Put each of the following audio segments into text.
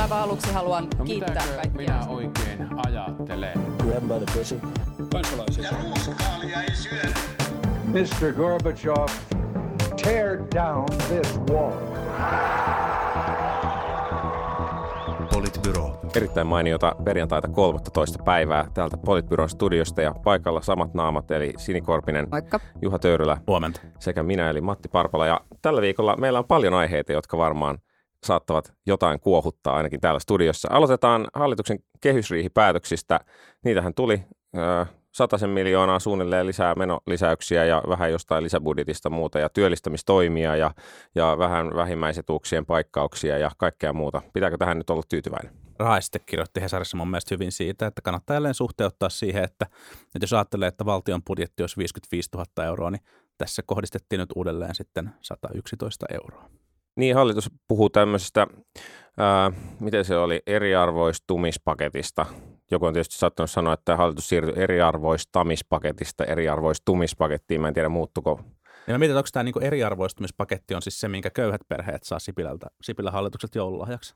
Aivan aluksi haluan No kiittää kaikkia. minä oikein ajattelen? Grab by the pussy. kansalaisia. Mr. Gorbachev, tear down this wall. Politbyro. Erittäin mainiota perjantaita 13. päivää täältä Politbyron studiosta ja paikalla samat naamat eli Sini Korpinen, Moikka. Juha Töyrylä Huomenta. sekä minä eli Matti Parpala. Ja tällä viikolla meillä on paljon aiheita, jotka varmaan saattavat jotain kuohuttaa ainakin täällä studiossa. Aloitetaan hallituksen kehysriihipäätöksistä. Niitähän tuli sataisen miljoonaa suunnilleen lisää menolisäyksiä ja vähän jostain lisäbudjetista muuta ja työllistämistoimia ja, ja vähän vähimmäisetuuksien paikkauksia ja kaikkea muuta. Pitääkö tähän nyt olla tyytyväinen? Raha sitten kirjoitti Hesarissa mun mielestä hyvin siitä, että kannattaa jälleen suhteuttaa siihen, että, että jos ajattelee, että valtion budjetti olisi 55 000 euroa, niin tässä kohdistettiin nyt uudelleen sitten 111 euroa. Niin, hallitus puhuu tämmöisestä, ää, miten se oli, eriarvoistumispaketista. Joku on tietysti saattanut sanoa, että hallitus siirtyi eriarvoistamispaketista eriarvoistumispakettiin. Mä en tiedä, muuttuko. Ja mä mietin, onko tämä niinku eriarvoistumispaketti on siis se, minkä köyhät perheet saa Sipilältä, Sipilän hallitukselta joululahjaksi.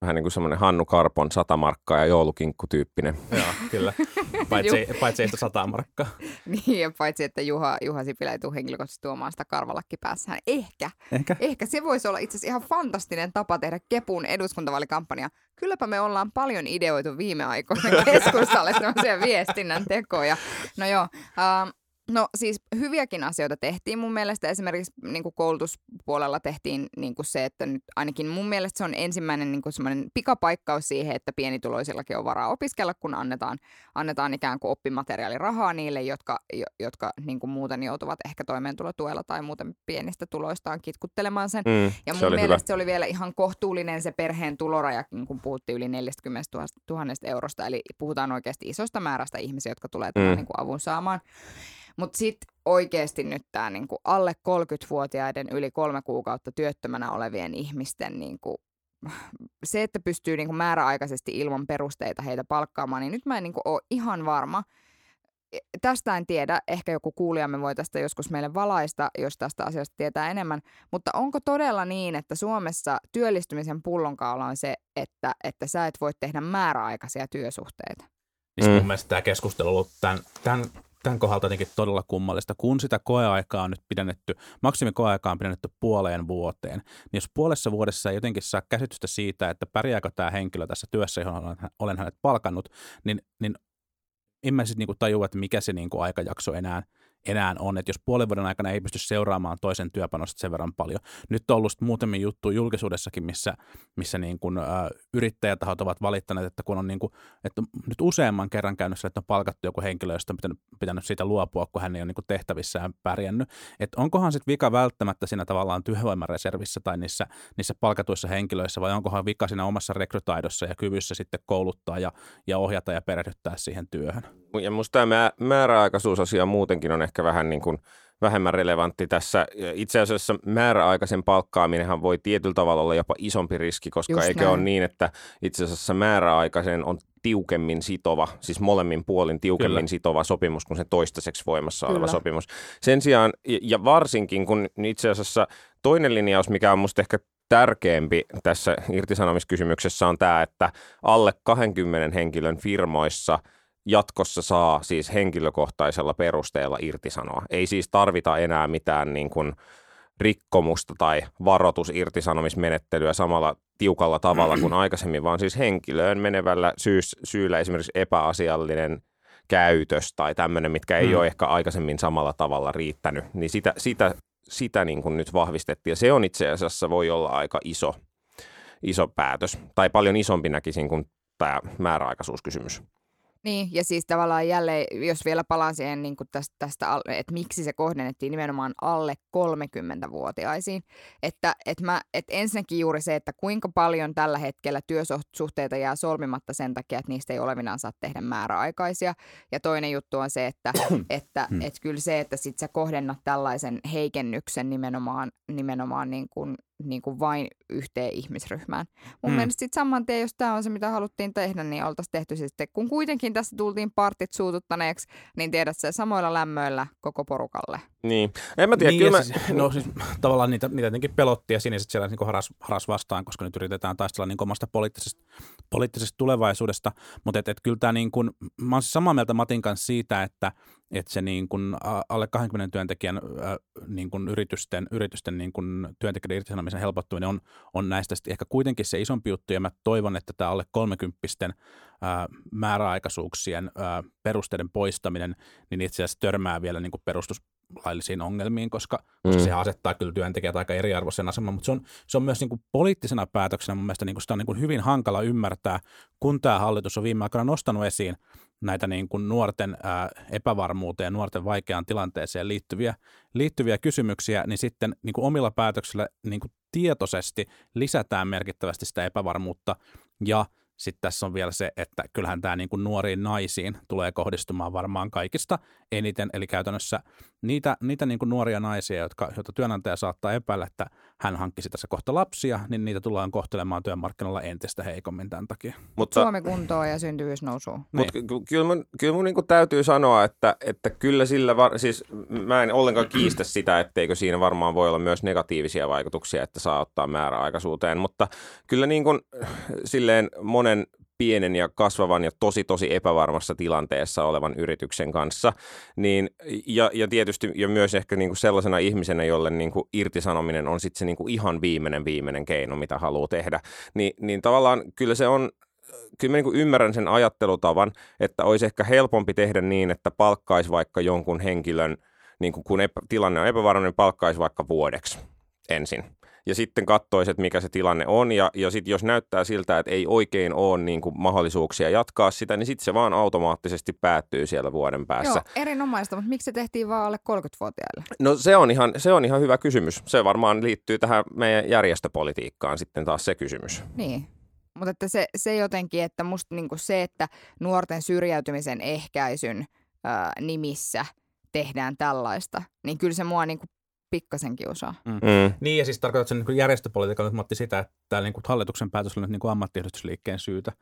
Vähän niin kuin semmoinen Hannu Karpon sata markkaa ja joulukinkku tyyppinen. Joo, kyllä. Paitsi, paitsi ei sitä sataa markkaa. Niin, ja paitsi että Juha, Juha Sipilä ei tule henkilökohtaisesti tuomaan sitä karvalakki päässään. Ehkä, Ehkä. ehkä se voisi olla itse asiassa ihan fantastinen tapa tehdä Kepun eduskuntavaalikampanja. Kylläpä me ollaan paljon ideoitu viime aikoina keskustalle tämmöisiä viestinnän tekoja. No joo, ähm, No siis hyviäkin asioita tehtiin mun mielestä. Esimerkiksi niin kuin koulutuspuolella tehtiin niin kuin se, että nyt ainakin mun mielestä se on ensimmäinen niin kuin semmoinen pikapaikkaus siihen, että pienituloisillakin on varaa opiskella, kun annetaan, annetaan ikään kuin oppimateriaalirahaa niille, jotka, jo, jotka niin kuin muuten joutuvat ehkä toimeentulotuella tai muuten pienistä tuloistaan kitkuttelemaan sen. Mm, Ja se mun oli mielestä hyvä. se oli vielä ihan kohtuullinen se perheen tuloraja, kun puhuttiin yli 40 000 eurosta. Eli puhutaan oikeasti isosta määrästä ihmisiä, jotka tulee tämän Mm. niin kuin avun saamaan. Mutta sitten oikeasti nyt tämä niin kuin alle 30-vuotiaiden yli kolme kuukautta työttömänä olevien ihmisten niin kuin se, että pystyy niin kuin määräaikaisesti ilman perusteita heitä palkkaamaan, niin nyt mä en niin kuin ole ihan varma. E, Tästä en tiedä, ehkä joku kuulijamme voi tästä joskus meille valaista, jos tästä asiasta tietää enemmän, mutta onko todella niin, että Suomessa työllistymisen pullonkaula on se, että, että sä et voi tehdä määräaikaisia työsuhteita? Niin Mm. mun mielestä tämä keskustelu on ollut tämän, tämän, tämän kohdalta jotenkin todella kummallista. Kun sitä koeaikaa on nyt pidennetty, maksimikoeaikaa on pidennetty puoleen vuoteen, niin jos puolessa vuodessa ei jotenkin saa käsitystä siitä, että pärjääkö tämä henkilö tässä työssä, johon olen, hänet palkannut, niin, niin en mä sitten niinku tajua, että mikä se niinku aikajakso enää, enää on. Että jos puolen vuoden aikana ei pysty seuraamaan toisen työpanosta sen verran paljon. Nyt on ollut muutamia juttuja julkisuudessakin, missä, missä niin kuin, ä, yrittäjätahot ovat valittaneet, että kun on niin kuin, että nyt useamman kerran käynyt sille, että on palkattu joku henkilö, josta on pitänyt, pitänyt siitä luopua, kun hän ei ole niin kuin tehtävissään pärjännyt. Että onkohan sitten vika välttämättä siinä tavallaan työvoimareservissä tai niissä, niissä palkatuissa henkilöissä, vai onkohan vika siinä omassa rekrytaidossa ja kyvyssä sitten kouluttaa ja, ja ohjata ja perehdyttää siihen työhön? Ja musta tämä määräaikaisuusasia muutenkin on ehkä vähän niin kuin vähemmän relevantti tässä. Itse asiassa määräaikaisen palkkaaminenhan voi tietyllä tavalla olla jopa isompi riski, koska Just eikö näin. ole niin, että itse asiassa määräaikaisen on tiukemmin sitova, siis molemmin puolin tiukemmin Kyllä. sitova sopimus kuin se toistaiseksi voimassa oleva Kyllä. sopimus. Sen sijaan, ja- varsinkin kun itse asiassa toinen linjaus, mikä on musta ehkä tärkeämpi tässä irtisanomiskysymyksessä on tämä, että alle 20 henkilön firmoissa jatkossa saa siis henkilökohtaisella perusteella irtisanoa. Ei siis tarvita enää mitään niin kuin rikkomusta tai varoitusirtisanomismenettelyä samalla tiukalla tavalla kuin aikaisemmin, vaan siis henkilöön menevällä syys, syyllä esimerkiksi epäasiallinen käytös tai tämmöinen, mitkä ei Mm. ole ehkä aikaisemmin samalla tavalla riittänyt, niin sitä, sitä, sitä niin kuin nyt vahvistettiin. Ja se on itse asiassa voi olla aika iso, iso päätös, tai paljon isompi näkisin kuin tämä määräaikaisuuskysymys. Niin, ja siis tavallaan jälleen, jos vielä palaan siihen niin kuin tästä, tästä, että miksi se kohdennettiin nimenomaan alle 30-vuotiaisiin. Että, että, mä, että ensinnäkin juuri se, että kuinka paljon tällä hetkellä työsuhteita jää solmimatta sen takia, että niistä ei olevinaan saa tehdä määräaikaisia. Ja toinen juttu on se, että, että, että kyllä se, että sit sä kohdennat tällaisen heikennyksen nimenomaan, nimenomaan niin kuin, niin kuin vain yhteen ihmisryhmään. Mun Mm. mielestä sitten saman tien, jos tämä on se, mitä haluttiin tehdä, niin oltaisiin tehty se sitten, kun kuitenkin tässä tultiin partit suututtaneeksi, niin tiedät se samoilla lämmöillä koko porukalle. Niin. En mä tiedä, Niin, kyllä mä... siis, no siis tavallaan niitä, niitä jotenkin pelotti ja siniset siellä niin haras, haras, vastaan, koska nyt yritetään taistella niin omasta poliittisesta, poliittisesta tulevaisuudesta. Mutta et, et kyllä tämä niin kuin, mä oon siis samaa mieltä Matin kanssa siitä, että että se niin kuin alle 20 työntekijän niin kuin yritysten, yritysten niin kuin työntekijöiden irtisanomisen helpottuminen on, on näistä ehkä kuitenkin se isompi juttu, ja mä toivon, että tämä alle 30 määräaikaisuuksien perusteiden poistaminen, niin itse asiassa törmää vielä niin kuin perustuslaillisiin ongelmiin, koska, koska mm. se asettaa kyllä työntekijät aika eriarvoisen aseman, mutta se on, se on myös niin kuin poliittisena päätöksenä mun mielestä niin kuin sitä on niin kuin hyvin hankala ymmärtää, kun tämä hallitus on viime aikoina nostanut esiin näitä niin kuin nuorten ää, epävarmuuteen, nuorten vaikeaan tilanteeseen liittyviä, liittyviä kysymyksiä, niin sitten niin kuin omilla päätöksillä niin kuin tietoisesti lisätään merkittävästi sitä epävarmuutta ja sitten tässä on vielä se, että kyllähän tämä niin kuin nuoriin naisiin tulee kohdistumaan varmaan kaikista eniten, eli käytännössä niitä, niitä niin kuin nuoria naisia, jotka, joita työnantaja saattaa epäillä, että hän hankkisi tässä kohta lapsia, niin niitä tullaan kohtelemaan työmarkkinoilla entistä heikommin tämän takia. Mutta, Suomi kuntoon ja syntyvyys nousuu. Mutta niin. ky- kyllä mun, kyllä mun niin täytyy sanoa, että, että kyllä sillä, var- siis mä en ollenkaan kiistä sitä, etteikö siinä varmaan voi olla myös negatiivisia vaikutuksia, että saa ottaa määräaikaisuuteen, mutta kyllä niin kuin, silleen monen pienen ja kasvavan ja tosi tosi epävarmassa tilanteessa olevan yrityksen kanssa. Niin, ja, ja tietysti ja myös ehkä niin kuin sellaisena ihmisenä, jolle niin kuin irtisanominen on sitten se niin kuin ihan viimeinen viimeinen keino, mitä haluaa tehdä. Niin, niin tavallaan kyllä se on kyllä mä niin ymmärrän sen ajattelutavan, että olisi ehkä helpompi tehdä niin, että palkkaisi vaikka jonkun henkilön, niin kuin kun epä, tilanne on epävarma, niin palkkaisi vaikka vuodeksi ensin ja sitten katsoisi, että mikä se tilanne on. Ja, ja sitten jos näyttää siltä, että ei oikein ole niin kuin mahdollisuuksia jatkaa sitä, niin sitten se vaan automaattisesti päättyy siellä vuoden päässä. Joo, erinomaista, mutta miksi se tehtiin vaan alle 30-vuotiaille? No se on, ihan, se on ihan hyvä kysymys. Se varmaan liittyy tähän meidän järjestöpolitiikkaan sitten taas se kysymys. Niin. Mutta että se, se jotenkin, että musta niinku se, että nuorten syrjäytymisen ehkäisyn ää, nimissä tehdään tällaista, niin kyllä se mua niinku pikkasen kiusaa. Mm. Mm. Niin, ja siis tarkoitat sen niin järjestöpolitiikalla nyt Matti sitä, että tämä niin kuin hallituksen päätös on nyt niin kuin ammattiyhdistysliikkeen syytä.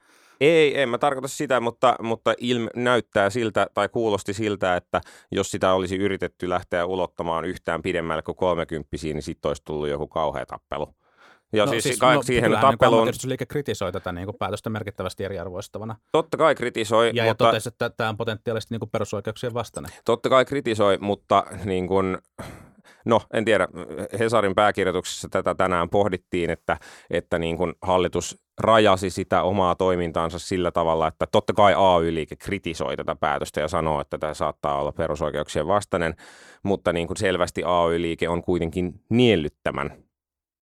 Ei, en mä tarkoita sitä, mutta, mutta ilme, näyttää siltä tai kuulosti siltä, että jos sitä olisi yritetty lähteä ulottamaan yhtään pidemmälle kuin 30, niin sitten olisi tullut joku kauhea tappelu. Ja no, siis, siis ka- no, siihen niin tappeluun... Niin kritisoi tätä niin kuin päätöstä merkittävästi eriarvoistavan. Totta kai kritisoi. Ja, mutta... ja totesi, että tämä on potentiaalisesti niin kuin perusoikeuksien vastainen. Totta kai kritisoi, mutta niin kuin, No, en tiedä. Hesarin pääkirjoituksessa tätä tänään pohdittiin, että, että niin kuin hallitus rajasi sitä omaa toimintaansa sillä tavalla, että totta kai AY-liike kritisoi tätä päätöstä ja sanoo, että tämä saattaa olla perusoikeuksien vastainen, mutta niin kuin selvästi AY-liike on kuitenkin niellyttämän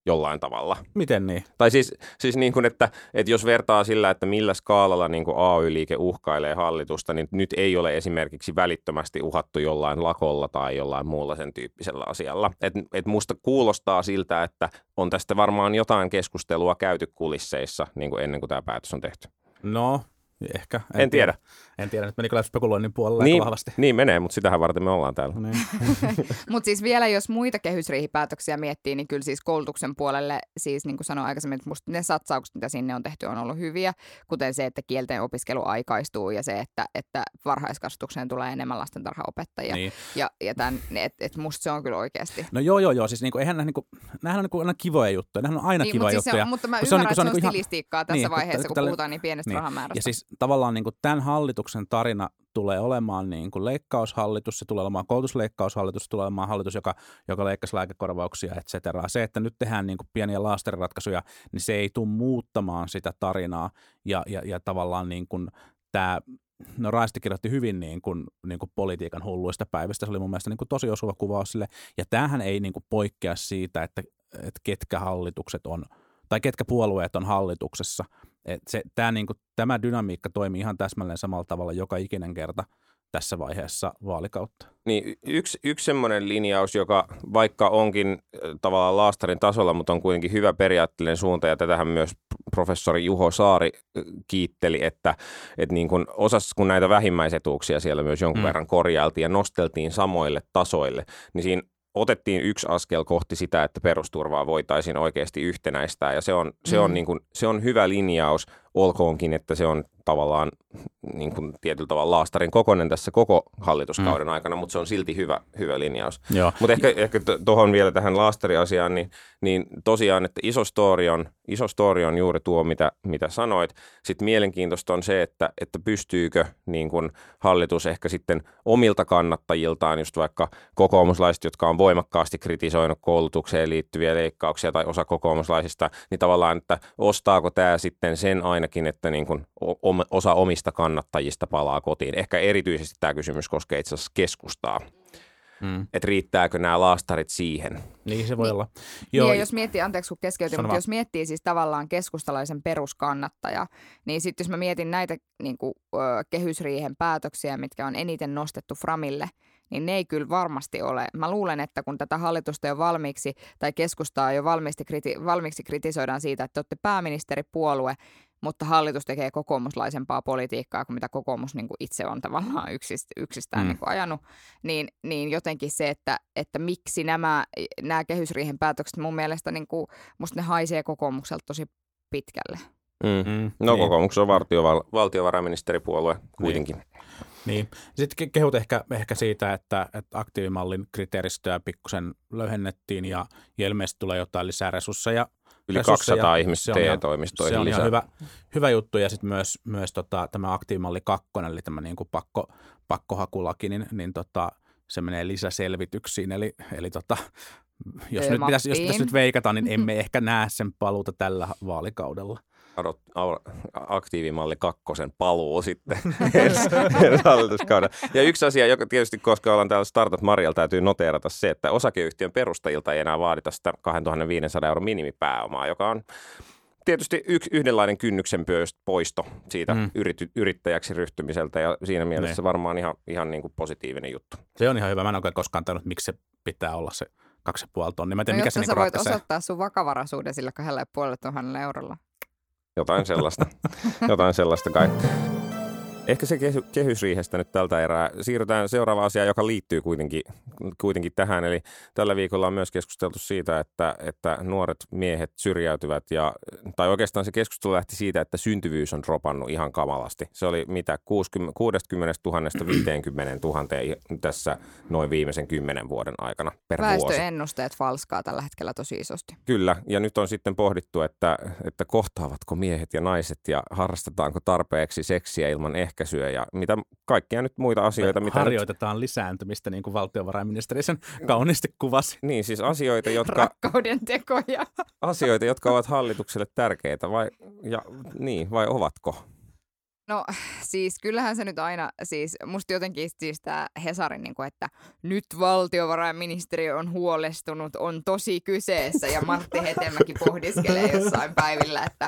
jollain tavalla. Miten niin? Tai siis, siis niin kuin, että, että jos vertaa sillä, että millä skaalalla niin kuin AY-liike uhkailee hallitusta, niin nyt ei ole esimerkiksi välittömästi uhattu jollain lakolla tai jollain muulla sen tyyppisellä asialla. Et, et musta kuulostaa siltä, että on tästä varmaan jotain keskustelua käyty kulisseissa niin kuin ennen kuin tämä päätös on tehty. No, Ehkä. En, en tiedä. tiedä. En tiedä, nyt meni kyllä spekuloinnin puolella niin, vahvasti. Niin menee, mutta sitähän varten me ollaan täällä. Niin. mutta siis vielä, jos muita kehysriihipäätöksiä miettii, niin kyllä siis koulutuksen puolelle, siis niin kuin sanoin aikaisemmin, että musta ne satsaukset, mitä sinne on tehty, on ollut hyviä, kuten se, että kielten opiskelu aikaistuu ja se, että, että varhaiskasvatukseen tulee enemmän lastentarhaopettajia. Niin. Ja, ja tämän, että et musta se on kyllä oikeasti. No joo, joo, joo. Siis niinku, eihän niinku, nämähän on niinku aina kivoja juttuja. Nämähän on aina niin, kivoja mutta siis juttuja. Se on, mutta mä ymmärrän, se on, niinku, se on, että se on stilistiikkaa tässä niin, vaiheessa, kun tälle, puhutaan niin pienestä niin, rahamäärästä. Ja siis tavallaan niin kuin tämän hallituksen tarina tulee olemaan niin kuin leikkaushallitus, se tulee olemaan koulutusleikkaushallitus, se tulee olemaan hallitus, joka, joka leikkasi lääkekorvauksia, et cetera. Se, että nyt tehdään niin kuin pieniä laasteriratkaisuja, niin se ei tule muuttamaan sitä tarinaa ja, ja, ja tavallaan niin kuin tämä No Raisti kirjoitti hyvin niin kuin, niin kuin politiikan hulluista päivistä. Se oli mun mielestä niin kuin tosi osuva kuvaus sille. Ja tämähän ei niin kuin poikkea siitä, että, että ketkä hallitukset on, tai ketkä puolueet on hallituksessa – et se, tää, niinku, tämä dynamiikka toimii ihan täsmälleen samalla tavalla joka ikinen kerta tässä vaiheessa vaalikautta. Niin, yksi, yksi semmoinen linjaus, joka vaikka onkin tavallaan laastarin tasolla, mutta on kuitenkin hyvä periaatteellinen suunta, ja tätähän myös professori Juho Saari kiitteli, että, että niin kun osassa, kun näitä vähimmäisetuuksia siellä myös jonkun mm. verran korjailtiin ja nosteltiin samoille tasoille, niin siinä otettiin yksi askel kohti sitä, että perusturvaa voitaisiin oikeasti yhtenäistää ja se on, se on, mm. niin kuin, se on hyvä linjaus, olkoonkin, että se on tavallaan niin kuin tietyllä tavalla laastarin kokonen tässä koko hallituskauden mm. aikana, mutta se on silti hyvä, hyvä linjaus. Joo. Mutta ehkä, ehkä tuohon vielä tähän laastariasiaan, niin, niin tosiaan, että iso story on, iso story on juuri tuo, mitä, mitä sanoit. Sitten mielenkiintoista on se, että, että pystyykö niin kuin hallitus ehkä sitten omilta kannattajiltaan, just vaikka kokoomuslaiset, jotka on voimakkaasti kritisoinut koulutukseen liittyviä leikkauksia tai osa kokoomuslaisista, niin tavallaan, että ostaako tämä sitten sen ainakin, että niin kuin osa omista kannattajista palaa kotiin. Ehkä erityisesti tämä kysymys koskee itse asiassa keskustaa. Mm. Että riittääkö nämä laastarit siihen? Niin se voi Niin. olla. Joo. Joo, Ja jos miettii, anteeksi kun keskeytin, Sano mutta vaan. jos miettii siis tavallaan keskustalaisen peruskannattaja, niin sitten jos mä mietin näitä niin kuin, ö, kehysriihen päätöksiä, mitkä on eniten nostettu Framille, niin ne ei kyllä varmasti ole. Mä luulen, että kun tätä hallitusta jo valmiiksi tai keskustaa jo valmiiksi, kriti- valmiiksi kritisoidaan siitä, että te olette pääministeripuolue, mutta hallitus tekee kokoomuslaisempaa politiikkaa kuin mitä kokoomus niin kuin itse on tavallaan yksist, yksistään Mm. niin kuin ajanut, niin, niin jotenkin se, että, että miksi nämä, nämä kehysriihen päätökset mun mielestä, niin kuin, musta ne haisee kokoomukselta tosi pitkälle. Mm. Mm, No niin. kokoomuksessa on valtioval- valtiovarainministeripuolue kuitenkin. Niin. Sitten ke- kehut ehkä, ehkä siitä, että, että aktiivimallin kriteeristöä pikkusen löyhennettiin ja, ja ilmeisesti tulee jotain lisää resursseja. Yli resursseja. 200 ihmistä TE-toimistoihin Se on lisää. ihan hyvä, hyvä juttu ja sitten myös, myös tota, tämä aktiivimalli 2, eli tämä niin kuin pakko, pakkohakulaki, niin, niin tota, se menee lisäselvityksiin. Eli, eli tota, jos, nyt pitäisi, jos pitäisi nyt veikata, niin emme ehkä näe sen paluuta tällä vaalikaudella. Aktiivimalli kakkosen paluu sitten ensi hallituskaudella. Ja yksi asia, joka tietysti, koska ollaan täällä Startup Marjalla, täytyy noteerata se, että osakeyhtiön perustajilta ei enää vaadita sitä 2500 euron minimipääomaa, joka on tietysti yksi yhdenlainen kynnyksen poisto siitä Mm. yrity, yrittäjäksi ryhtymiseltä ja siinä mielessä Niin. varmaan ihan, ihan niin kuin positiivinen juttu. Se on ihan hyvä. Mä en ole koskaan tajunnut, miksi se pitää olla se kaksi ja puoli tonnia. Mä en No, mikä se niinku sä voit ratkaisee. osoittaa sun vakavaraisuuden sillä kahdella ja puolella tuhannella eurolla. Jotain sellaista. Jotain sellaista kai. Ehkä se kehy- kehysriihestä nyt tältä erää. Siirrytään seuraavaan asiaan, joka liittyy kuitenkin, kuitenkin tähän. Eli tällä viikolla on myös keskusteltu siitä, että, että nuoret miehet syrjäytyvät. Ja, tai oikeastaan se keskustelu lähti siitä, että syntyvyys on dropannut ihan kamalasti. Se oli mitä 60, 60 000 50 000 tässä noin viimeisen kymmenen vuoden aikana per vuosi. Väestöennusteet falskaa tällä hetkellä tosi isosti. Kyllä, ja nyt on sitten pohdittu, että, että kohtaavatko miehet ja naiset ja harrastetaanko tarpeeksi seksiä ilman ehkäisyä ja mitä kaikkia nyt muita asioita. Mitä nyt, Harjoitetaan lisääntymistä, niin kuin valtiovarainministeri sen kauniisti kuvasi. niin, siis asioita jotka, Rakkauden tekoja. asioita, jotka ovat hallitukselle tärkeitä vai, ja, niin, vai ovatko? No siis kyllähän se nyt aina, siis musta jotenkin siis tämä Hesarin, niin kuin, että nyt valtiovarainministeriö on huolestunut, on tosi kyseessä ja Martti Hetemäki pohdiskelee jossain päivillä, että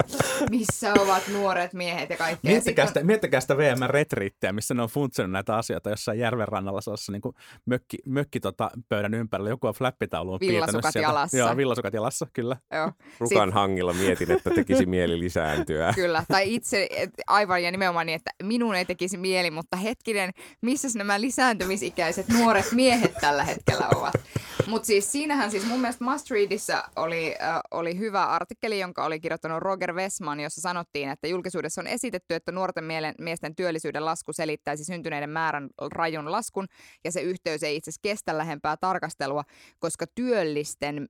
missä ovat nuoret miehet ja kaikkea. Miettikää sitä, miettikää sitä VM-retriittiä, missä ne on funtsinut näitä asioita jossain järven rannalla sellaisessa niin kuin mökki, mökki tota, pöydän ympärillä. Joku on flappitauluun piirtänyt Villasukat sieltä. jalassa. Joo, villasukat jalassa, kyllä. Joo. Rukan hangilla mietin, että tekisi mieli lisääntyä. Kyllä, tai itse aivan ja nimenomaan niin, että minun ei tekisi mieli, mutta hetkinen, missä nämä lisääntymisikäiset nuoret miehet tällä hetkellä ovat? Mutta siis siinähän siis mun mielestä Must Readissä oli, äh, oli hyvä artikkeli, jonka oli kirjoittanut Roger Westman, jossa sanottiin, että julkisuudessa on esitetty, että nuorten mielen, miesten työllisyyden lasku selittäisi syntyneiden määrän rajun laskun, ja se yhteys ei itse asiassa kestä lähempää tarkastelua, koska työllisten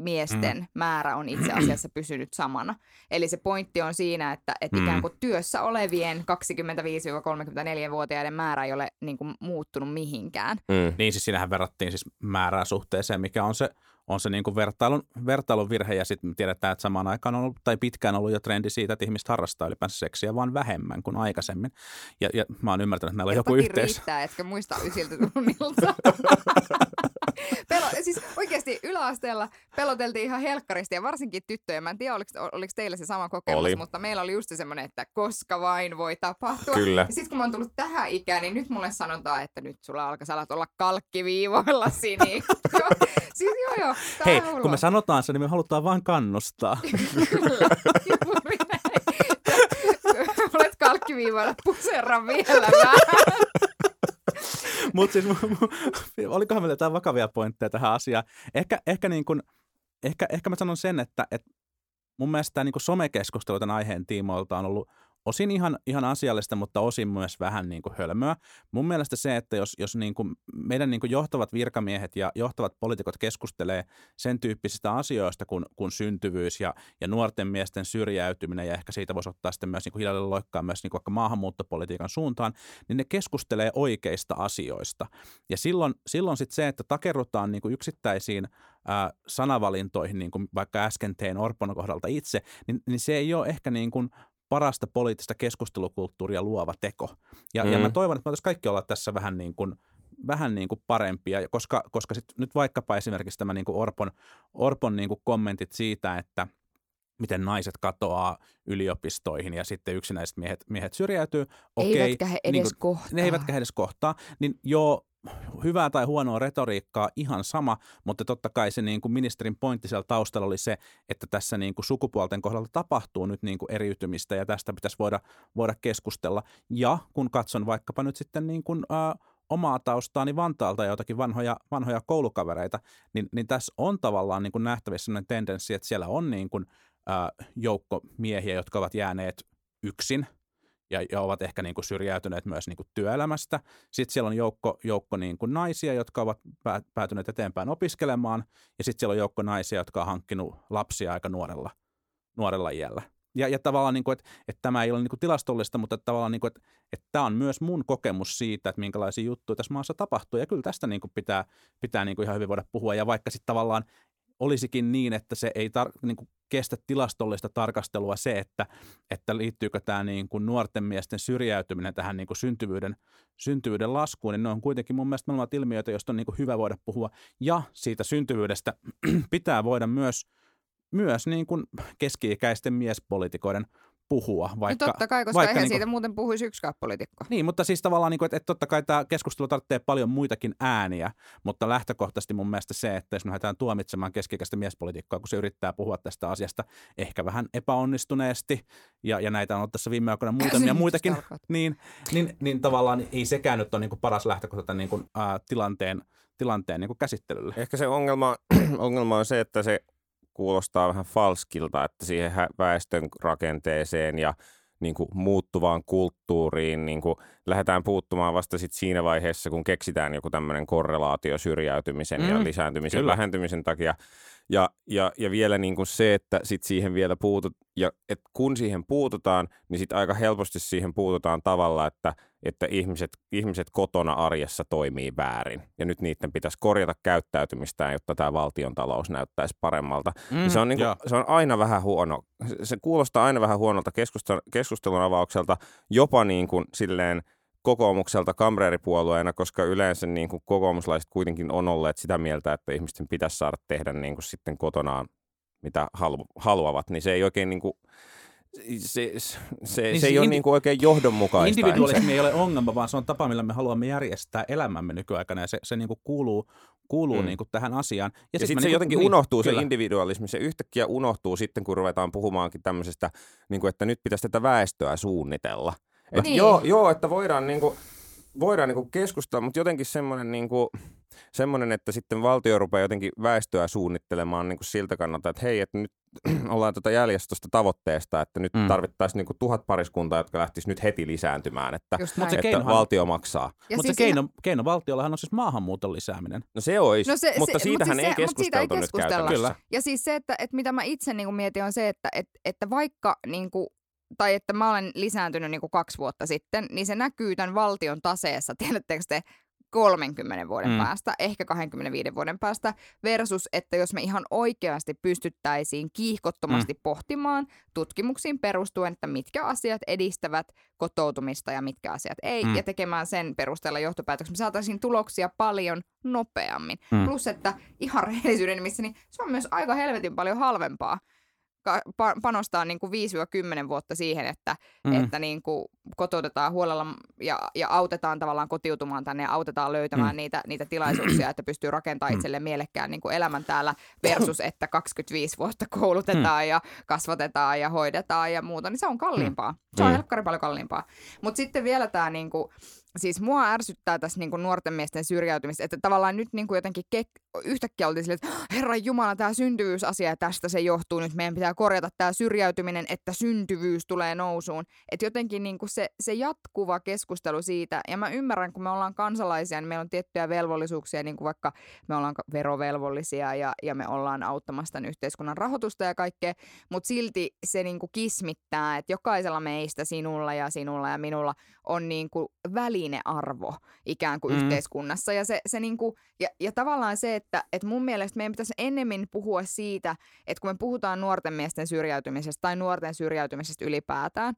miesten mm. määrä on itse asiassa pysynyt samana. Eli se pointti on siinä, että, että Mm. ikään kuin työssä olevien 25-34-vuotiaiden määrä ei ole niin kuin, muuttunut mihinkään. Mm. Niin siis siinähän verrattiin siis määrää suhteeseen, mikä on se, on se niin kuin vertailun, vertailun virhe. Ja sitten tiedetään, että samaan aikaan on ollut, tai pitkään ollut jo trendi siitä, että ihmiset harrastaa ylipäänsä seksiä vaan vähemmän kuin aikaisemmin. Ja, ja mä oon ymmärtänyt, että meillä on joku yhteys. riittää, etkä muista ysiltä tunnilta. Pelo, siis oikeasti yläasteella peloteltiin ihan helkkaristi ja varsinkin tyttöjä. Mä en tiedä, oliko, oliko teillä se sama kokemus, Oli. mutta meillä oli just se semmoinen, että koska vain voi tapahtua. Kyllä. Ja sitten kun mä oon tullut tähän ikään, niin nyt mulle sanotaan, että nyt sulla alkaa olla kalkkiviivoilla sini. Siis joo joo. Hei, kun me sanotaan se, niin me halutaan vain kannustaa. Olet kalkkiviivoilla puserran vielä vähän. Mutta siis olikohan meillä jotain vakavia pointteja tähän asiaan. Ehkä, ehkä, niin kun, ehkä, ehkä mä sanon sen, että, että mun mielestä tämä niin somekeskustelu tämän aiheen tiimoilta on ollut, osin ihan, ihan asiallista, mutta osin myös vähän niin kuin hölmöä. Mun mielestä se, että jos, jos niin kuin meidän niin kuin johtavat virkamiehet ja johtavat poliitikot keskustelee sen tyyppisistä asioista kuin, kuin syntyvyys ja, ja nuorten miesten syrjäytyminen ja ehkä siitä voisi ottaa sitten myös niin kuin hiljalleen loikkaa myös niin kuin vaikka maahanmuuttopolitiikan suuntaan, niin ne keskustelee oikeista asioista. Ja silloin, silloin sitten se, että takerrutaan niin kuin yksittäisiin ää, sanavalintoihin, niin kuin vaikka äsken tein Orpon kohdalta itse, niin, niin se ei ole ehkä niin kuin parasta poliittista keskustelukulttuuria luova teko. Ja, mm. ja mä toivon, että me kaikki olla tässä vähän niin kuin, vähän niin kuin parempia, koska, koska sit nyt vaikkapa esimerkiksi tämä niin kuin Orpon, Orpon niin kuin kommentit siitä, että miten naiset katoaa yliopistoihin ja sitten yksinäiset miehet, miehet syrjäytyy. Okei, eivätkä he edes niin kuin, kohtaa. Ne eivätkä he edes kohtaa. Niin joo, hyvää tai huonoa retoriikkaa ihan sama, mutta totta kai se niin kuin ministerin pointti siellä taustalla oli se, että tässä niin kuin sukupuolten kohdalla tapahtuu nyt niin kuin eriytymistä ja tästä pitäisi voida, voida keskustella. Ja kun katson vaikkapa nyt sitten niin kuin, ää, omaa taustaani Vantaalta ja jotakin vanhoja, vanhoja koulukavereita, niin, niin tässä on tavallaan niin kuin nähtävissä sellainen tendenssi, että siellä on niin kuin, ää, joukko miehiä, jotka ovat jääneet yksin – ja, ja ovat ehkä niin kuin syrjäytyneet myös niin kuin työelämästä. Sitten siellä on joukko, joukko niin kuin naisia, jotka ovat päätyneet eteenpäin opiskelemaan, ja sitten siellä on joukko naisia, jotka on hankkinut lapsia aika nuorella, nuorella iällä. Ja, ja tavallaan, niin kuin, että, että tämä ei ole niin kuin tilastollista, mutta että tavallaan, niin kuin, että, että tämä on myös mun kokemus siitä, että minkälaisia juttuja tässä maassa tapahtuu. Ja kyllä tästä niin kuin pitää, pitää niin kuin ihan hyvin voida puhua. Ja vaikka sitten tavallaan olisikin niin, että se ei tar- niin kuin kestä tilastollista tarkastelua se, että, että liittyykö tämä niin kuin nuorten miesten syrjäytyminen tähän niin kuin syntyvyyden, syntyvyyden laskuun, niin ne on kuitenkin mun mielestä molemmat ilmiöitä, joista on niin kuin hyvä voida puhua. Ja siitä syntyvyydestä pitää voida myös, myös niin kuin keski-ikäisten miespolitikoiden puhua. No Vaikka, totta kai, koska vaikka eihän niinku- siitä muuten puhuisi yksikään poliitikko. Niin, mutta siis tavallaan, niin kuin, että, että totta kai tämä keskustelu tarvitsee paljon muitakin ääniä, mutta lähtökohtaisesti mun mielestä se, että jos me lähdetään tuomitsemaan keskikäistä miespolitiikkaa, kun se yrittää puhua tästä asiasta ehkä vähän epäonnistuneesti, ja, ja näitä on ollut tässä viime aikoina muutamia muitakin, niin, niin, niin tavallaan ei sekään nyt ole niin kuin paras lähtökohta tämän niin kuin, ää, tilanteen, tilanteen niin kuin käsittelylle. Ehkä se ongelma, ongelma on se, että se kuulostaa vähän falskilta, että siihen väestön rakenteeseen ja niin kuin muuttuvaan kulttuuriin niin kuin lähdetään puuttumaan vasta sit siinä vaiheessa, kun keksitään joku tämmöinen korrelaatio syrjäytymisen mm, ja lisääntymisen kyllä. vähentymisen takia. Ja, ja, ja vielä niin kuin se, että sit siihen vielä puutut, ja et kun siihen puututaan, niin sit aika helposti siihen puututaan tavalla, että, että ihmiset, ihmiset kotona arjessa toimii väärin. Ja nyt niiden pitäisi korjata käyttäytymistään, jotta tämä valtion talous näyttäisi paremmalta. Mm, se, on niin kuin, joo. se on aina vähän huono. Se, se kuulostaa aina vähän huonolta keskustelun, keskustelun avaukselta, jopa niin kuin silleen kokoomukselta kamreeripuolueena, koska yleensä niin kuin kokoomuslaiset kuitenkin on olleet sitä mieltä, että ihmisten pitäisi saada tehdä niin kuin sitten kotonaan mitä halu- haluavat, niin se ei oikein niin kuin, se, se, se, Niin se ei ole indi- niin kuin oikein johdonmukaista. Individualismi ei ole ongelma, vaan se on tapa, millä me haluamme järjestää elämämme nykyaikana, ja se, se niin kuin kuuluu, kuuluu Mm. niin kuin tähän asiaan. Ja, sit ja sitten mä se niinku- jotenkin niin, unohtuu, kyllä. se individualismi. Se yhtäkkiä unohtuu sitten, kun ruvetaan puhumaankin tämmöisestä, niin kuin, että nyt pitäisi tätä väestöä suunnitella. Et Niin. joo, joo, että voidaan, niin kuin, voidaan niin kuin keskustella, mutta jotenkin semmoinen, niin kuin, semmoinen, että sitten valtio rupeaa jotenkin väestöä suunnittelemaan niin kuin siltä kannalta, että hei, että nyt ollaan tuota jäljessä tuosta tavoitteesta, että nyt Mm. tarvittaisiin niin kuin tuhat pariskuntaa, jotka lähtisivät nyt heti lisääntymään, että, Just Mut se että keinohan- valtio maksaa. Ja Mutta siis se keino, keino valtiollahan on siis maahanmuuton lisääminen. No se olisi, No se- mutta se- siitähän mut siis ei se- mut siitä ei keskusteltu nyt keskustella. käytännössä. Kyllä. Ja siis se, että, että mitä mä itse niin kuin mietin on se, että, että, että vaikka niin kuin, tai että mä olen lisääntynyt niin kuin kaksi vuotta sitten, niin se näkyy tämän valtion taseessa, tiedättekö te, 30 vuoden Mm. päästä, ehkä 25 vuoden päästä, versus, että jos me ihan oikeasti pystyttäisiin kiihkottomasti mm. pohtimaan tutkimuksiin perustuen, että mitkä asiat edistävät kotoutumista ja mitkä asiat ei, Mm. ja tekemään sen perusteella johtopäätöksen, me saataisiin tuloksia paljon nopeammin. Mm. Plus, että ihan rehellisyyden nimissä, niin se on myös aika helvetin paljon halvempaa panostaa niin kuin 5-10 vuotta siihen, että, Mm. mm. että niin kuin kotoutetaan huolella ja, ja autetaan tavallaan kotiutumaan tänne ja autetaan löytämään Mm. mm. niitä, niitä tilaisuuksia, että pystyy rakentamaan Mm. itselleen mielekkään niin kuin elämän täällä versus, että 25 vuotta koulutetaan ja kasvatetaan ja hoidetaan ja muuta, niin se on kalliimpaa. Se on Mm. helkkari paljon kalliimpaa. Mutta sitten vielä tämä, niin kuin, siis mua ärsyttää tässä niin kuin nuorten miesten syrjäytymistä, että tavallaan nyt niin kuin jotenkin kek- yhtäkkiä oltiin silleen, että Herran Jumala, tämä syntyvyysasia ja tästä se johtuu, nyt meidän pitää korjata tämä syrjäytyminen, että syntyvyys tulee nousuun. Että jotenkin niin kuin se, se jatkuva keskustelu siitä, ja mä ymmärrän, kun me ollaan kansalaisia, niin meillä on tiettyjä velvollisuuksia, niin kuin vaikka me ollaan verovelvollisia ja, ja me ollaan auttamassa tämän yhteiskunnan rahoitusta ja kaikkea, mutta silti se kuin kismittää, että jokaisella meistä, sinulla ja sinulla ja minulla, on niin kuin välinearvo ikään kuin mm. yhteiskunnassa. Ja, se, se niin kuin, ja, ja tavallaan se, että, että mun mielestä meidän pitäisi ennemmin puhua siitä, että kun me puhutaan nuorten miesten syrjäytymisestä tai nuorten syrjäytymisestä ylipäätään,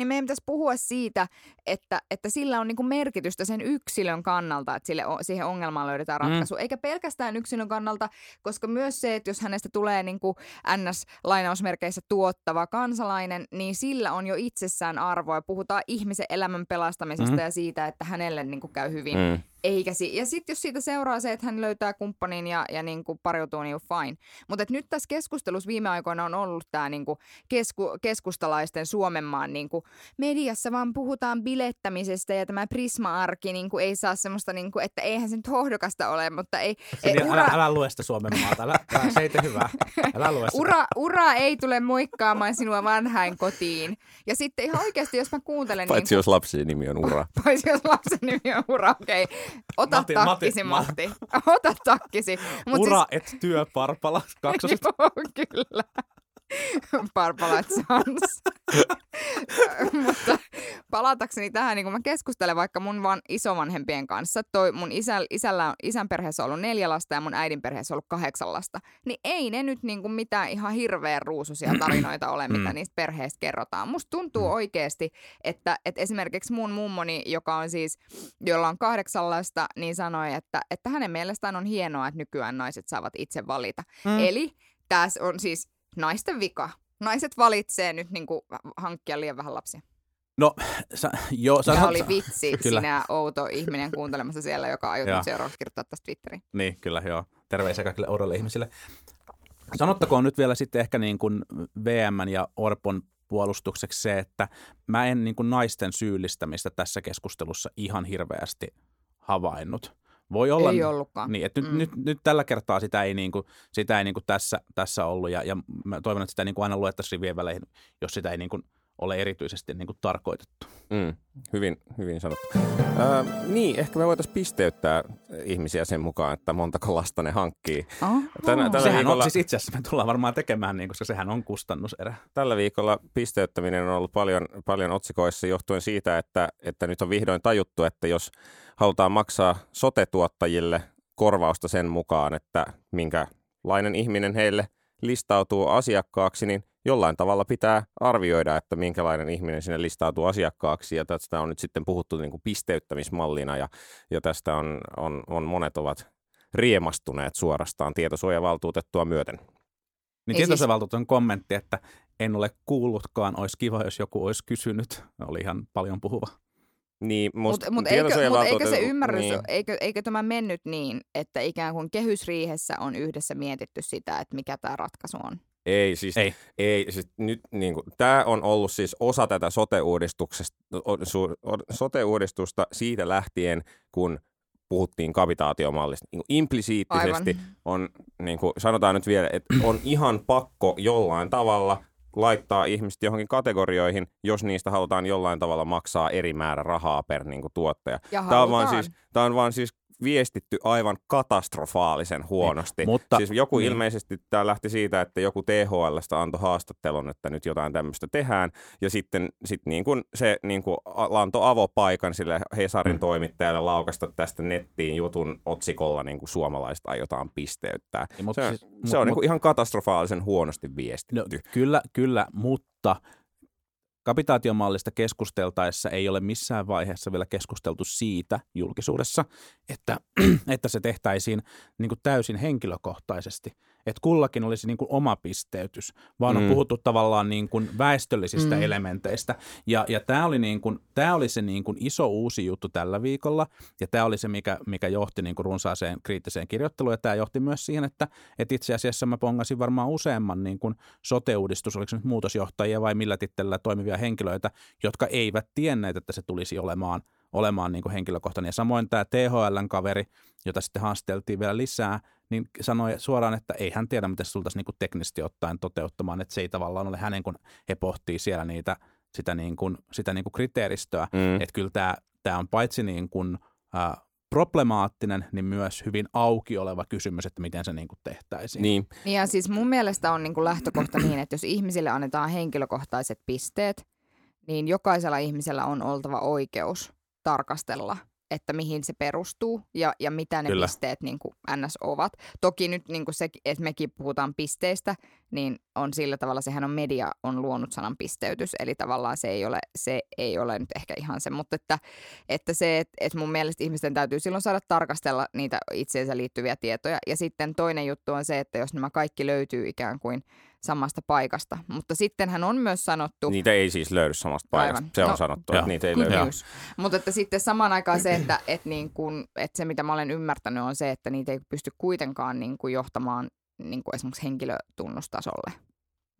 niin meidän pitäisi puhua siitä, että, että sillä on niinku merkitystä sen yksilön kannalta, että sille, siihen ongelmaan löydetään mm. ratkaisu. Mm. Eikä pelkästään yksilön kannalta, koska myös se, että jos hänestä tulee niinku NS-lainausmerkeissä tuottava kansalainen, niin sillä on jo itsessään arvoa. Puhutaan ihmisen elämän pelastamisesta mm. ja siitä, että hänelle niinku käy hyvin. Mm. Eikä si- ja sitten jos siitä seuraa se, että hän löytää kumppanin ja, ja niin kuin pariutuu, niin fine. Mutta nyt tässä keskustelussa viime aikoina on ollut tämä niin kesku- keskustalaisten Suomenmaan niin kuin mediassa vaan puhutaan bilettämisestä ja tämä Prisma-arki niin kuin ei saa semmoista, niin kuin, että eihän se nyt hohdokasta ole, mutta ei... ei ura... älä, älä lue sitä Suomenmaata, älä, älä, se ei tee hyvää. Älä lue sitä. Ura, ura ei tule moikkaamaan sinua vanhain kotiin. Ja sitten ihan oikeasti, jos mä kuuntelen... Paitsi niin kuin... jos lapsen nimi on Ura. Paitsi jos lapsen nimi on Ura, okei. Okay. Ota Matti, takkisi, Matti. Matti. Ota takkisi. Mut Ura siis... et työ Parpala, kaksoset. Joo, kyllä. Parpala Sans. Mutta palatakseni tähän, niin kun mä keskustelen vaikka mun van isovanhempien kanssa, toi mun isä, isällä, isän perheessä on ollut neljä lasta ja mun äidin perheessä on ollut kahdeksan lasta, niin ei ne nyt niin kuin mitään ihan hirveän ruususia tarinoita ole, mitä mm. niistä perheistä kerrotaan. Musta tuntuu mm. oikeasti, että, että esimerkiksi mun mummoni, joka on siis, jolla on kahdeksan lasta, niin sanoi, että, että hänen mielestään on hienoa, että nykyään naiset saavat itse valita. Mm. Eli tässä on siis naisten vika. Naiset valitsee nyt niin kuin, hankkia liian vähän lapsia. No, sa, jo, sanot... Tämä oli vitsi, kyllä. sinä outo ihminen kuuntelemassa siellä, joka aiot nyt seuraavaksi kirjoittaa tästä Twitteriin. Niin, kyllä, joo. Terveisiä kaikille oudoille ihmisille. Sanottakoon nyt vielä sitten ehkä niin kuin VM ja Orpon puolustukseksi se, että mä en niin kuin naisten syyllistämistä tässä keskustelussa ihan hirveästi havainnut. Voi olla, ei ollutkaan. Niin, että mm. nyt, nyt, nyt, tällä kertaa sitä ei, niin kuin, sitä ei niin kuin tässä, tässä ollut ja, ja mä toivon, että sitä niin kuin aina luettaisiin rivien väleihin, jos sitä ei niin kuin ole erityisesti niin kuin tarkoitettu. Mm, hyvin, hyvin sanottu. Öö, niin, ehkä me voitaisiin pisteyttää ihmisiä sen mukaan, että montako lasta ne hankkii. Oh. Tänä, tällä sehän viikolla, on, siis itse asiassa me tullaan varmaan tekemään niin, koska sehän on kustannuserä. Tällä viikolla pisteyttäminen on ollut paljon, paljon otsikoissa johtuen siitä, että, että nyt on vihdoin tajuttu, että jos halutaan maksaa sotetuottajille korvausta sen mukaan, että minkälainen ihminen heille listautuu asiakkaaksi, niin jollain tavalla pitää arvioida, että minkälainen ihminen sinne listautuu asiakkaaksi. Ja tästä on nyt sitten puhuttu niin kuin pisteyttämismallina ja, ja tästä on, on, on monet ovat riemastuneet suorastaan tietosuojavaltuutettua myöten. Niin tietosuojavaltuutetun kommentti, että en ole kuullutkaan, olisi kiva, jos joku olisi kysynyt, oli ihan paljon puhuva. Niin, Mutta mut eikö, mut eikö se ymmärrys, niin. eikö, eikö tämä mennyt niin, että ikään kuin kehysriihessä on yhdessä mietitty sitä, että mikä tämä ratkaisu on? Ei, siis, ei. ei siis nyt niin kuin, tämä on ollut siis osa tätä sote-uudistuksesta, sote-uudistusta siitä lähtien, kun puhuttiin kapitaatiomallista. Niin implisiittisesti Aivan. on, niin kuin sanotaan nyt vielä, että on ihan pakko jollain tavalla laittaa ihmiset johonkin kategorioihin, jos niistä halutaan jollain tavalla maksaa eri määrä rahaa per niin kuin, tuottaja. tämä on, vaan siis, tämä on vaan siis viestitty aivan katastrofaalisen huonosti. Niin, mutta, siis joku niin. ilmeisesti, tämä lähti siitä, että joku THLstä antoi haastattelun, että nyt jotain tämmöistä tehdään, ja sitten sit niin kuin se niin kuin antoi avopaikan sille Hesarin mm. toimittajalle laukasta tästä nettiin jutun otsikolla niin kuin suomalaiset aiotaan pisteyttää. Niin, mutta se, siis, se mut, on niin kuin ihan katastrofaalisen huonosti viestitty. No, kyllä, kyllä, mutta Kapitaatiomallista keskusteltaessa ei ole missään vaiheessa vielä keskusteltu siitä julkisuudessa, että, että se tehtäisiin niin kuin täysin henkilökohtaisesti – että kullakin olisi niin kuin oma pisteytys, vaan on mm. puhuttu tavallaan niin kuin väestöllisistä mm. elementeistä. Ja, ja tämä oli, niin kuin, tämä oli se niin kuin iso uusi juttu tällä viikolla, ja tämä oli se, mikä, mikä johti niin kuin runsaaseen kriittiseen kirjoitteluun, ja tämä johti myös siihen, että, että itse asiassa mä pongasin varmaan useamman niin kuin sote-uudistus, oliko se nyt muutosjohtajia vai millä tittellä toimivia henkilöitä, jotka eivät tienneet, että se tulisi olemaan olemaan niin kuin henkilökohtainen. Ja samoin tämä THLn kaveri, jota sitten haasteltiin vielä lisää, niin sanoi suoraan, että ei hän tiedä, miten se tultaisiin niin kuin teknisesti ottaen toteuttamaan, että se ei tavallaan ole hänen, kun he pohtii siellä niitä, sitä, niin kuin, sitä niin kuin kriteeristöä, Mm. että kyllä tämä, tämä on paitsi niin kuin, äh, problemaattinen, niin myös hyvin auki oleva kysymys, että miten se niin kuin tehtäisiin. Niin, Niin ja siis mun mielestä on niin kuin lähtökohta niin, että jos ihmisille annetaan henkilökohtaiset pisteet, niin jokaisella ihmisellä on oltava oikeus tarkastella, että mihin se perustuu ja, ja mitä ne Kyllä. Pisteet niin kuin NS ovat. Toki nyt niin kuin se, että mekin puhutaan pisteistä, niin on sillä tavalla, sehän on media on luonut sanan pisteytys, eli tavallaan se ei ole, se ei ole nyt ehkä ihan se, mutta että, että se, että, että mun mielestä ihmisten täytyy silloin saada tarkastella niitä itseensä liittyviä tietoja. Ja sitten toinen juttu on se, että jos nämä kaikki löytyy ikään kuin samasta paikasta. Mutta sittenhän on myös sanottu, niitä ei siis löydy samasta paikasta. Aivan. Se on No, sanottu, joo. että niitä ei löydy. Mutta että sitten samaan aikaan se, että, että, niin kun, että se mitä mä olen ymmärtänyt on se, että niitä ei pysty kuitenkaan niin kuin johtamaan niin kuin esimerkiksi henkilötunnustasolle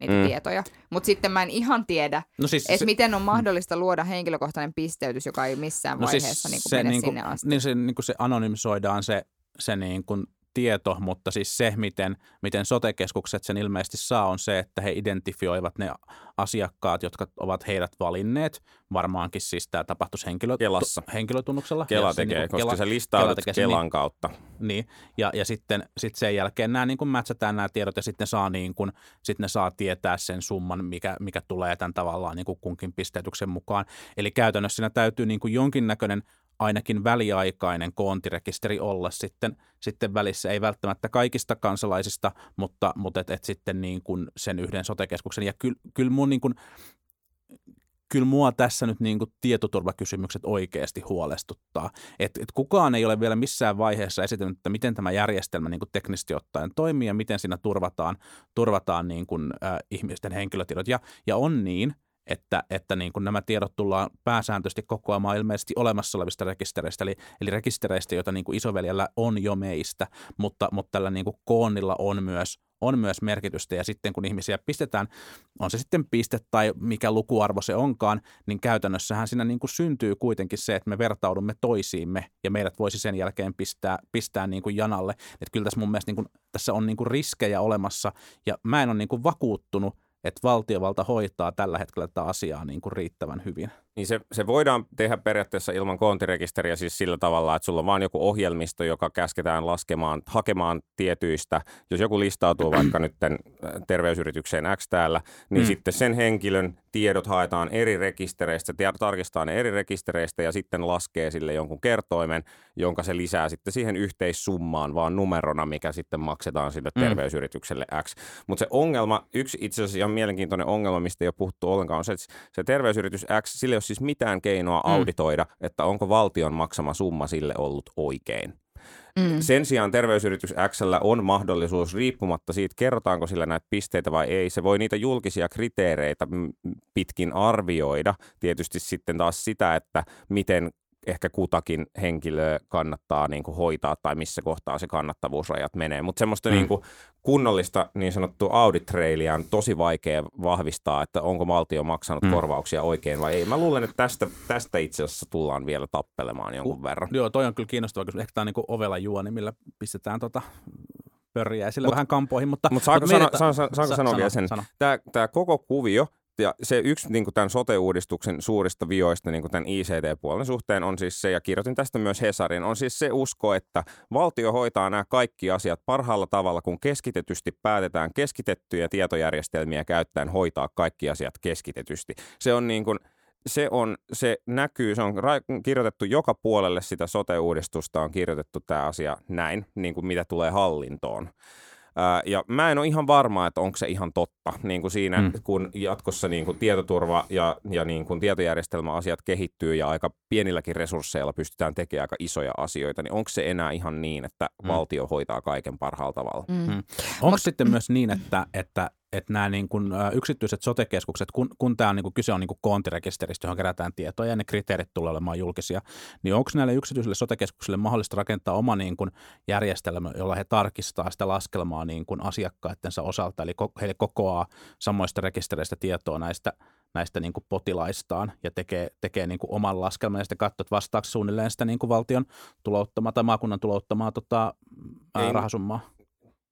niitä Mm. tietoja. Mutta sitten mä en ihan tiedä, No siis että se- miten on mahdollista luoda henkilökohtainen pisteytys, joka ei missään No siis vaiheessa niin kuin se, mene niin kuin, sinne asti. niin se, niin kuin se anonymisoidaan se, se niin kuin tieto, mutta siis se, miten, miten sote-keskukset sen ilmeisesti saa, on se, että he identifioivat ne asiakkaat, jotka ovat heidät valinneet. Varmaankin siis tämä tapahtuisi henkilö, Kelassa. henkilötunnuksella. Kela Ja se tekee, niin koska Kela- se Kela listaudut tekee sen, Kelan kautta. niin, ja, ja sitten sit sen jälkeen nämä niin kuin matchataan nämä tiedot ja sitten saa, niin kuin, sitten ne saa tietää sen summan, mikä, mikä tulee tämän tavallaan niin kuin kunkin pisteytyksen mukaan. Eli käytännössä siinä täytyy niin kuin jonkinnäköinen ainakin väliaikainen koontirekisteri olla sitten, sitten välissä, ei välttämättä kaikista kansalaisista, mutta, mutta et, et sitten niin kuin sen yhden sotekeskuksen. Ja kyllä kyl mun niin kuin, kyllä mua tässä nyt niin kuin tietoturvakysymykset oikeasti huolestuttaa. Et, et kukaan ei ole vielä missään vaiheessa esittänyt, että miten tämä järjestelmä niin kuin teknisesti ottaen toimii ja miten siinä turvataan, turvataan niin kuin, äh, ihmisten henkilötiedot. Ja, ja on niin, että, että niin kuin nämä tiedot tullaan pääsääntöisesti kokoamaan ilmeisesti olemassa olevista rekistereistä, eli, eli rekistereistä, joita niin kuin isoveljellä on jo meistä, mutta, mutta tällä niin kuin koonnilla on myös, on myös merkitystä, ja sitten kun ihmisiä pistetään, on se sitten piste tai mikä lukuarvo se onkaan, niin käytännössähän siinä niin kuin syntyy kuitenkin se, että me vertaudumme toisiimme, ja meidät voisi sen jälkeen pistää, pistää niin kuin janalle. Että kyllä tässä mun mielestä niin kuin, tässä on niin kuin riskejä olemassa, ja mä en ole niin kuin vakuuttunut, että valtiovalta hoitaa tällä hetkellä tätä asiaa niin kuin riittävän hyvin. Niin se, se voidaan tehdä periaatteessa ilman koontirekisteriä siis sillä tavalla, että sulla on vaan joku ohjelmisto, joka käsketään laskemaan, hakemaan tietyistä. Jos joku listautuu vaikka nyt äh, terveysyritykseen X täällä, niin Mm. sitten sen henkilön tiedot haetaan eri rekistereistä, tar- tarkistaa ne eri rekistereistä ja sitten laskee sille jonkun kertoimen, jonka se lisää sitten siihen yhteissummaan vaan numerona, mikä sitten maksetaan sille Mm. terveysyritykselle X. Mutta se ongelma, yksi itse asiassa ihan mielenkiintoinen ongelma, mistä ei ole puhuttu ollenkaan, on se, että se terveysyritys X, sillä ei ole siis mitään keinoa Mm. auditoida, että onko valtion maksama summa sille ollut oikein. Mm. Sen sijaan terveysyritys Xllä on mahdollisuus, riippumatta siitä, kerrotaanko sillä näitä pisteitä vai ei, se voi niitä julkisia kriteereitä pitkin arvioida. Tietysti sitten taas sitä, että miten ehkä kutakin henkilöä kannattaa niin kuin hoitaa tai missä kohtaa se kannattavuusrajat menee. Mutta semmoista Mm. niin kuin kunnollista niin sanottua audit on tosi vaikea vahvistaa, että onko valtio maksanut Mm. korvauksia oikein vai ei. Mä luulen, että tästä, tästä itse asiassa tullaan vielä tappelemaan jonkun verran. Joo, toi on kyllä kiinnostava kysymys. Ehkä tämä on niin ovela juoni, millä pistetään tota pörriä esille vähän kampoihin. Mutta, Mutta saanko, mutta sano, saanko, saanko sa- sanoa sano, vielä sen? sano. Tämä, tämä koko kuvio ja se yksi niin kuin tämän sote-uudistuksen suurista vioista niin kuin tämän ICT-puolen suhteen on siis se, ja kirjoitin tästä myös Hesarin, on siis se usko, että valtio hoitaa nämä kaikki asiat parhaalla tavalla, kun keskitetysti päätetään keskitettyjä tietojärjestelmiä käyttäen hoitaa kaikki asiat keskitetysti. Se on niin kuin, se, on, se näkyy, se on ra- kirjoitettu joka puolelle sitä sote-uudistusta, on kirjoitettu tämä asia näin, niin kuin mitä tulee hallintoon. Ää, ja mä en ole ihan varma, että onko se ihan totta, niin kuin siinä, Mm. mm. kun jatkossa niin kuin tietoturva ja, ja niin kuin tietojärjestelmäasiat kehittyy ja aika pienilläkin resursseilla pystytään tekemään aika isoja asioita, niin onko se enää ihan niin, että Mm. valtio hoitaa kaiken parhaalla tavalla? Mm. Mm. Onko sitten myös niin, että, että, että nämä niin kuin, yksityiset sotekeskukset, kun, kun tämä on, niin kuin, kyse on niin kuin koontirekisteristä, johon kerätään tietoja ja ne kriteerit tulee olemaan julkisia, niin onko näille yksityisille sotekeskuksille mahdollista rakentaa oma niin kuin, järjestelmä, jolla he tarkistaa sitä laskelmaa niin kuin asiakkaittensa osalta, eli ko- heille kokoaa samoista rekistereistä tietoa näistä, näistä niin kuin potilaistaan ja tekee, tekee niin kuin oman laskelman ja sitten katsoo, että vastaako suunnilleen sitä niin kuin valtion tulouttamaa tai maakunnan tulouttamaa tota, Ei. rahasummaa.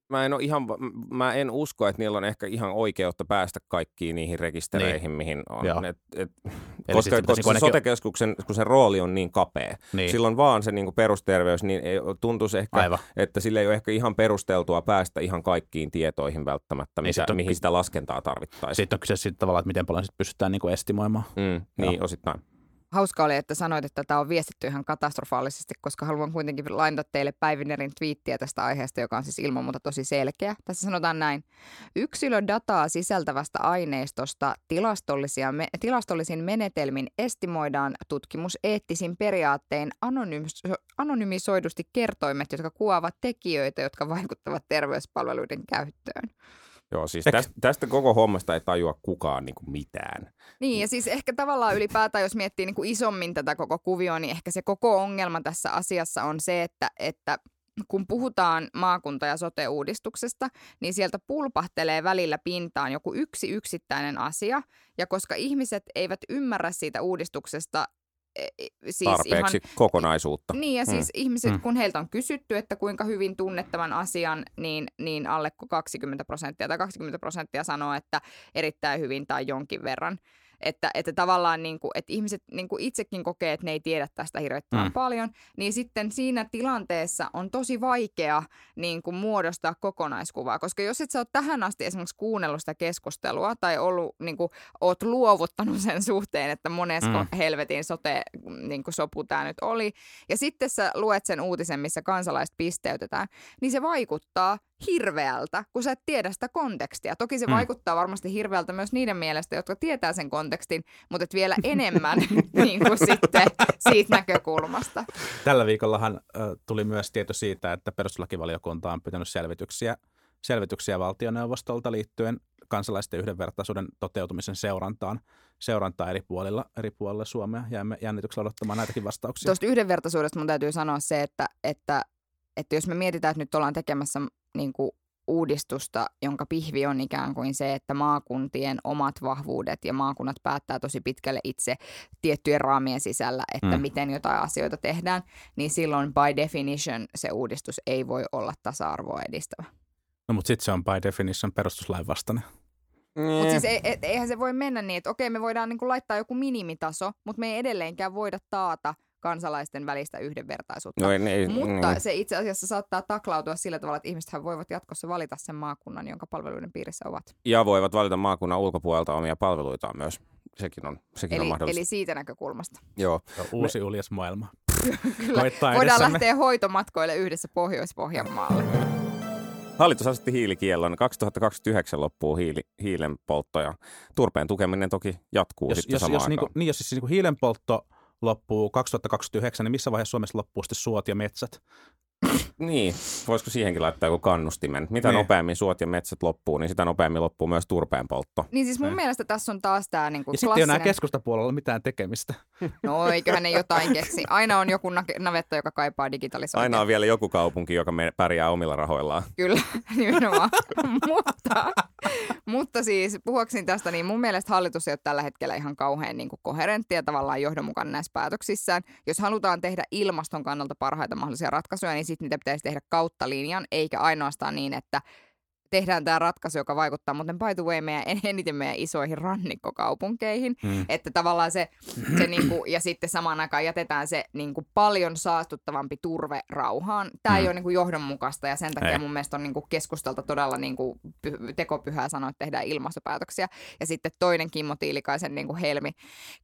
Mä en, ihan, mä en usko, että niillä on ehkä ihan oikeutta päästä kaikkiin niihin rekistereihin, mihin on. Joo. Et, et, Eli koska sitten pitäisi koska se ainakin- sote-keskuksen, kun sen rooli on niin kapea, Niin. silloin vaan se niin perusterveys, niin ei, tuntuisi ehkä, Aivan. että sille ei ole ehkä ihan perusteltua päästä ihan kaikkiin tietoihin välttämättä, Niin mitä, sit on- mihin sitä laskentaa tarvittaisiin. Sitten on kyse siitä tavallaan, että miten paljon sit pystytään niin kuin estimoimaan. Mm, niin, Joo. osittain. Hauska oli, että sanoit, että tämä on viestitty ihan katastrofaalisesti, koska haluan kuitenkin lainata teille Päivinerin twiittiä tästä aiheesta, joka on siis ilman muuta tosi selkeä. Tässä sanotaan näin. Yksilödataa sisältävästä aineistosta tilastollisia, me, tilastollisin menetelmin estimoidaan tutkimus eettisin periaattein anonyymis- anonymisoidusti kertoimet, jotka kuvaavat tekijöitä, jotka vaikuttavat terveyspalveluiden käyttöön. Joo, siis tästä, tästä koko hommasta ei tajua kukaan niin kuin mitään. Niin, ja siis ehkä tavallaan ylipäätään, jos miettii niin kuin isommin tätä koko kuvioa, niin ehkä se koko ongelma tässä asiassa on se, että, että kun puhutaan maakunta- ja sote-uudistuksesta, niin sieltä pulpahtelee välillä pintaan joku yksi yksittäinen asia, ja koska ihmiset eivät ymmärrä siitä uudistuksesta siis Tarpeeksi ihan, kokonaisuutta. niin, ja siis Mm. ihmiset, Mm. kun heiltä on kysytty, että kuinka hyvin tunnet tämän asian, niin, niin alle kuin 20 prosenttia tai 20 prosenttia sanoo, että erittäin hyvin tai jonkin verran. Että, että tavallaan niin kuin, että ihmiset niin kuin itsekin kokee, että ne ei tiedä tästä hirvettävän Mm. mm. paljon, niin sitten siinä tilanteessa on tosi vaikea niin kuin muodostaa kokonaiskuvaa, koska jos et sä ole tähän asti esimerkiksi kuunnellut sitä keskustelua tai ollut, niin kuin, oot luovuttanut sen suhteen, että monesko Mm. helvetin sote niin kuin sopu tämä nyt oli, ja sitten sä luet sen uutisen, missä kansalaiset pisteytetään, niin se vaikuttaa hirveältä, kun sä et tiedä sitä kontekstia. Toki se Mm. mm. vaikuttaa varmasti hirveältä myös niiden mielestä, jotka tietää sen kontekstin, mutta et vielä enemmän niin kuin sitten siitä näkökulmasta. Tällä viikollahan ö, tuli myös tieto siitä, että perustuslakivaliokunta on pitänyt selvityksiä, selvityksiä valtioneuvostolta liittyen kansalaisten yhdenvertaisuuden toteutumisen seurantaan, seurantaa eri puolilla, eri puolilla Suomea. Jäämme jännityksellä odottamaan näitäkin vastauksia. Tuosta yhdenvertaisuudesta mun täytyy sanoa se, että, että, että jos me mietitään, että nyt ollaan tekemässä niin kuin uudistusta, jonka pihvi on ikään kuin se, että maakuntien omat vahvuudet ja maakunnat päättää tosi pitkälle itse tiettyjen raamien sisällä, että Mm. miten jotain asioita tehdään, niin silloin by definition se uudistus ei voi olla tasa-arvoa edistävä. No, mutta sitten se on by definition perustuslain vastainen. Mutta siis ei, et, eihän se voi mennä niin, että okei me voidaan niinku laittaa joku minimitaso, mutta me ei edelleenkään voida taata kansalaisten välistä yhdenvertaisuutta. No, ei, Mutta niin. se itse asiassa saattaa taklautua sillä tavalla, että ihmisethän voivat jatkossa valita sen maakunnan, jonka palveluiden piirissä ovat. Ja voivat valita maakunnan ulkopuolelta omia palveluitaan myös. Sekin on, sekin on Eli, mahdollista. eli siitä näkökulmasta. Joo. Se on uusi uljas maailma. Kyllä. Koittaa Voidaan edessämme. lähteä hoitomatkoille yhdessä Pohjois-Pohjanmaalle. Hallitus asetti hiilikiellon. 2029 loppuu hiili, hiilen poltto ja turpeen tukeminen toki jatkuu Jos, sitten jos, samaan jos, aikaan. niinku, niin, jos siis niinku hiilenpoltto loppuu 2029, niin missä vaiheessa Suomessa loppuu sitten suot ja metsät? Niin, voisiko siihenkin laittaa joku kannustimen? Mitä Niin. nopeammin suot ja metsät loppuu, niin sitä nopeammin loppuu myös turpeen poltto. Niin siis mun Niin. mielestä tässä on taas tämä niinku Ja sitten ei ole enää klassinen... keskustapuolella mitään tekemistä. No eiköhän ne jotain keksi. Aina on joku na- navetta, joka kaipaa digitalisointia. Aina on vielä joku kaupunki, joka me pärjää omilla rahoillaan. Kyllä, nimenomaan. mutta, mutta siis puhuakseni tästä, niin mun mielestä hallitus ei ole tällä hetkellä ihan kauhean niin kuin koherentti ja tavallaan johdonmukainen näissä päätöksissään. Jos halutaan tehdä ilmaston kannalta parhaita mahdollisia ratkaisuja, niin sitten niitä pitäisi tehdä kautta linjan, eikä ainoastaan niin, että tehdään tämä ratkaisu, joka vaikuttaa muuten by the way meidän, eniten meidän isoihin rannikkokaupunkeihin. Mm. Että tavallaan se, se niinku, ja sitten samaan aikaan jätetään se niinku paljon saastuttavampi turve rauhaan. Tämä mm. ei ole niinku johdonmukaista ja sen takia Ei. mun mielestä on niinku keskustelta todella niinku py- tekopyhää sanoa, että tehdään ilmastopäätöksiä. Ja sitten toinen Kimmo Tiilikaisen niinku helmi.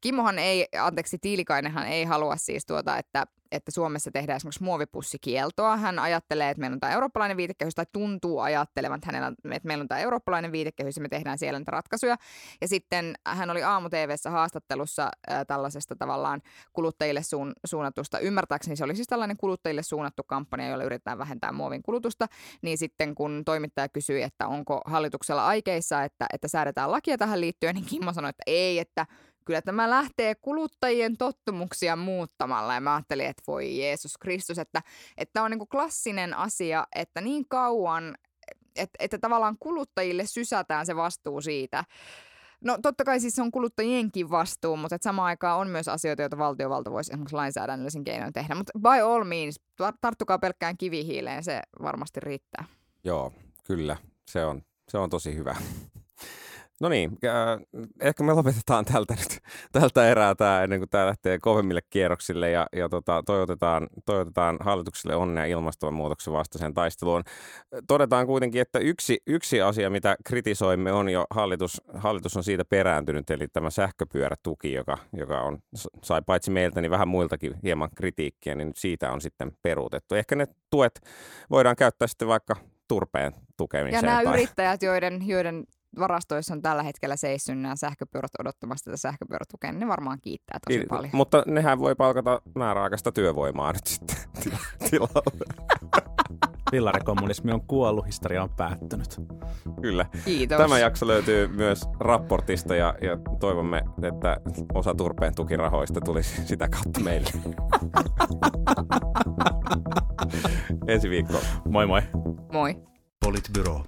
Kimmohan ei, anteeksi Tiilikainenhan ei halua siis tuota, että että Suomessa tehdään esimerkiksi muovipussikieltoa. Hän ajattelee, että meillä on tämä eurooppalainen viitekehys, tai tuntuu ajattelevan, että, hänellä, että meillä on tämä eurooppalainen viitekehys, ja me tehdään siellä niitä ratkaisuja. Ja sitten hän oli aamu TVssä haastattelussa äh, tällaisesta tavallaan kuluttajille suun, suunnatusta, ymmärtääkseni se oli siis tällainen kuluttajille suunnattu kampanja, jolla yritetään vähentää muovin kulutusta, niin sitten kun toimittaja kysyi, että onko hallituksella aikeissa, että, että säädetään lakia tähän liittyen, niin Kimmo sanoi, että ei, että kyllä tämä lähtee kuluttajien tottumuksia muuttamalla. Ja mä ajattelin, että voi Jeesus Kristus, että että on niin kuin klassinen asia, että niin kauan, että, että tavallaan kuluttajille sysätään se vastuu siitä, No totta kai siis se on kuluttajienkin vastuu, mutta samaan aikaan on myös asioita, joita valtiovalta voisi esimerkiksi lainsäädännöllisin keinoin tehdä. Mutta by all means, tar- tarttukaa pelkkään kivihiileen, se varmasti riittää. Joo, kyllä. Se on, se on tosi hyvä. No niin, äh, ehkä me lopetetaan tältä nyt, tältä erää tämä ennen kuin tämä lähtee kovemmille kierroksille ja, ja tota, toivotetaan, toivotetaan hallitukselle onnea ilmastonmuutoksen vastaiseen taisteluun. Todetaan kuitenkin, että yksi, yksi asia, mitä kritisoimme on jo, hallitus, hallitus on siitä perääntynyt, eli tämä sähköpyörätuki, joka, joka on, sai paitsi meiltä, niin vähän muiltakin hieman kritiikkiä, niin siitä on sitten peruutettu. Ehkä ne tuet voidaan käyttää sitten vaikka turpeen tukemiseen. Ja nämä tai... yrittäjät, joiden, joiden varastoissa on tällä hetkellä seissyt nämä sähköpyörät odottamassa tätä sähköpyörätukea, niin ne varmaan kiittää tosi Niin, paljon. Mutta nehän voi palkata määräaikaista työvoimaa nyt sitten tila- tilalle. Villarikommunismi on kuollut, historia on päättynyt. Kyllä. Kiitos. Tämä jakso löytyy myös raportista ja, ja toivomme, että osa turpeen tukirahoista tulisi sitä kautta meille. Ensi viikkoon. Moi moi. Moi. Politbyro.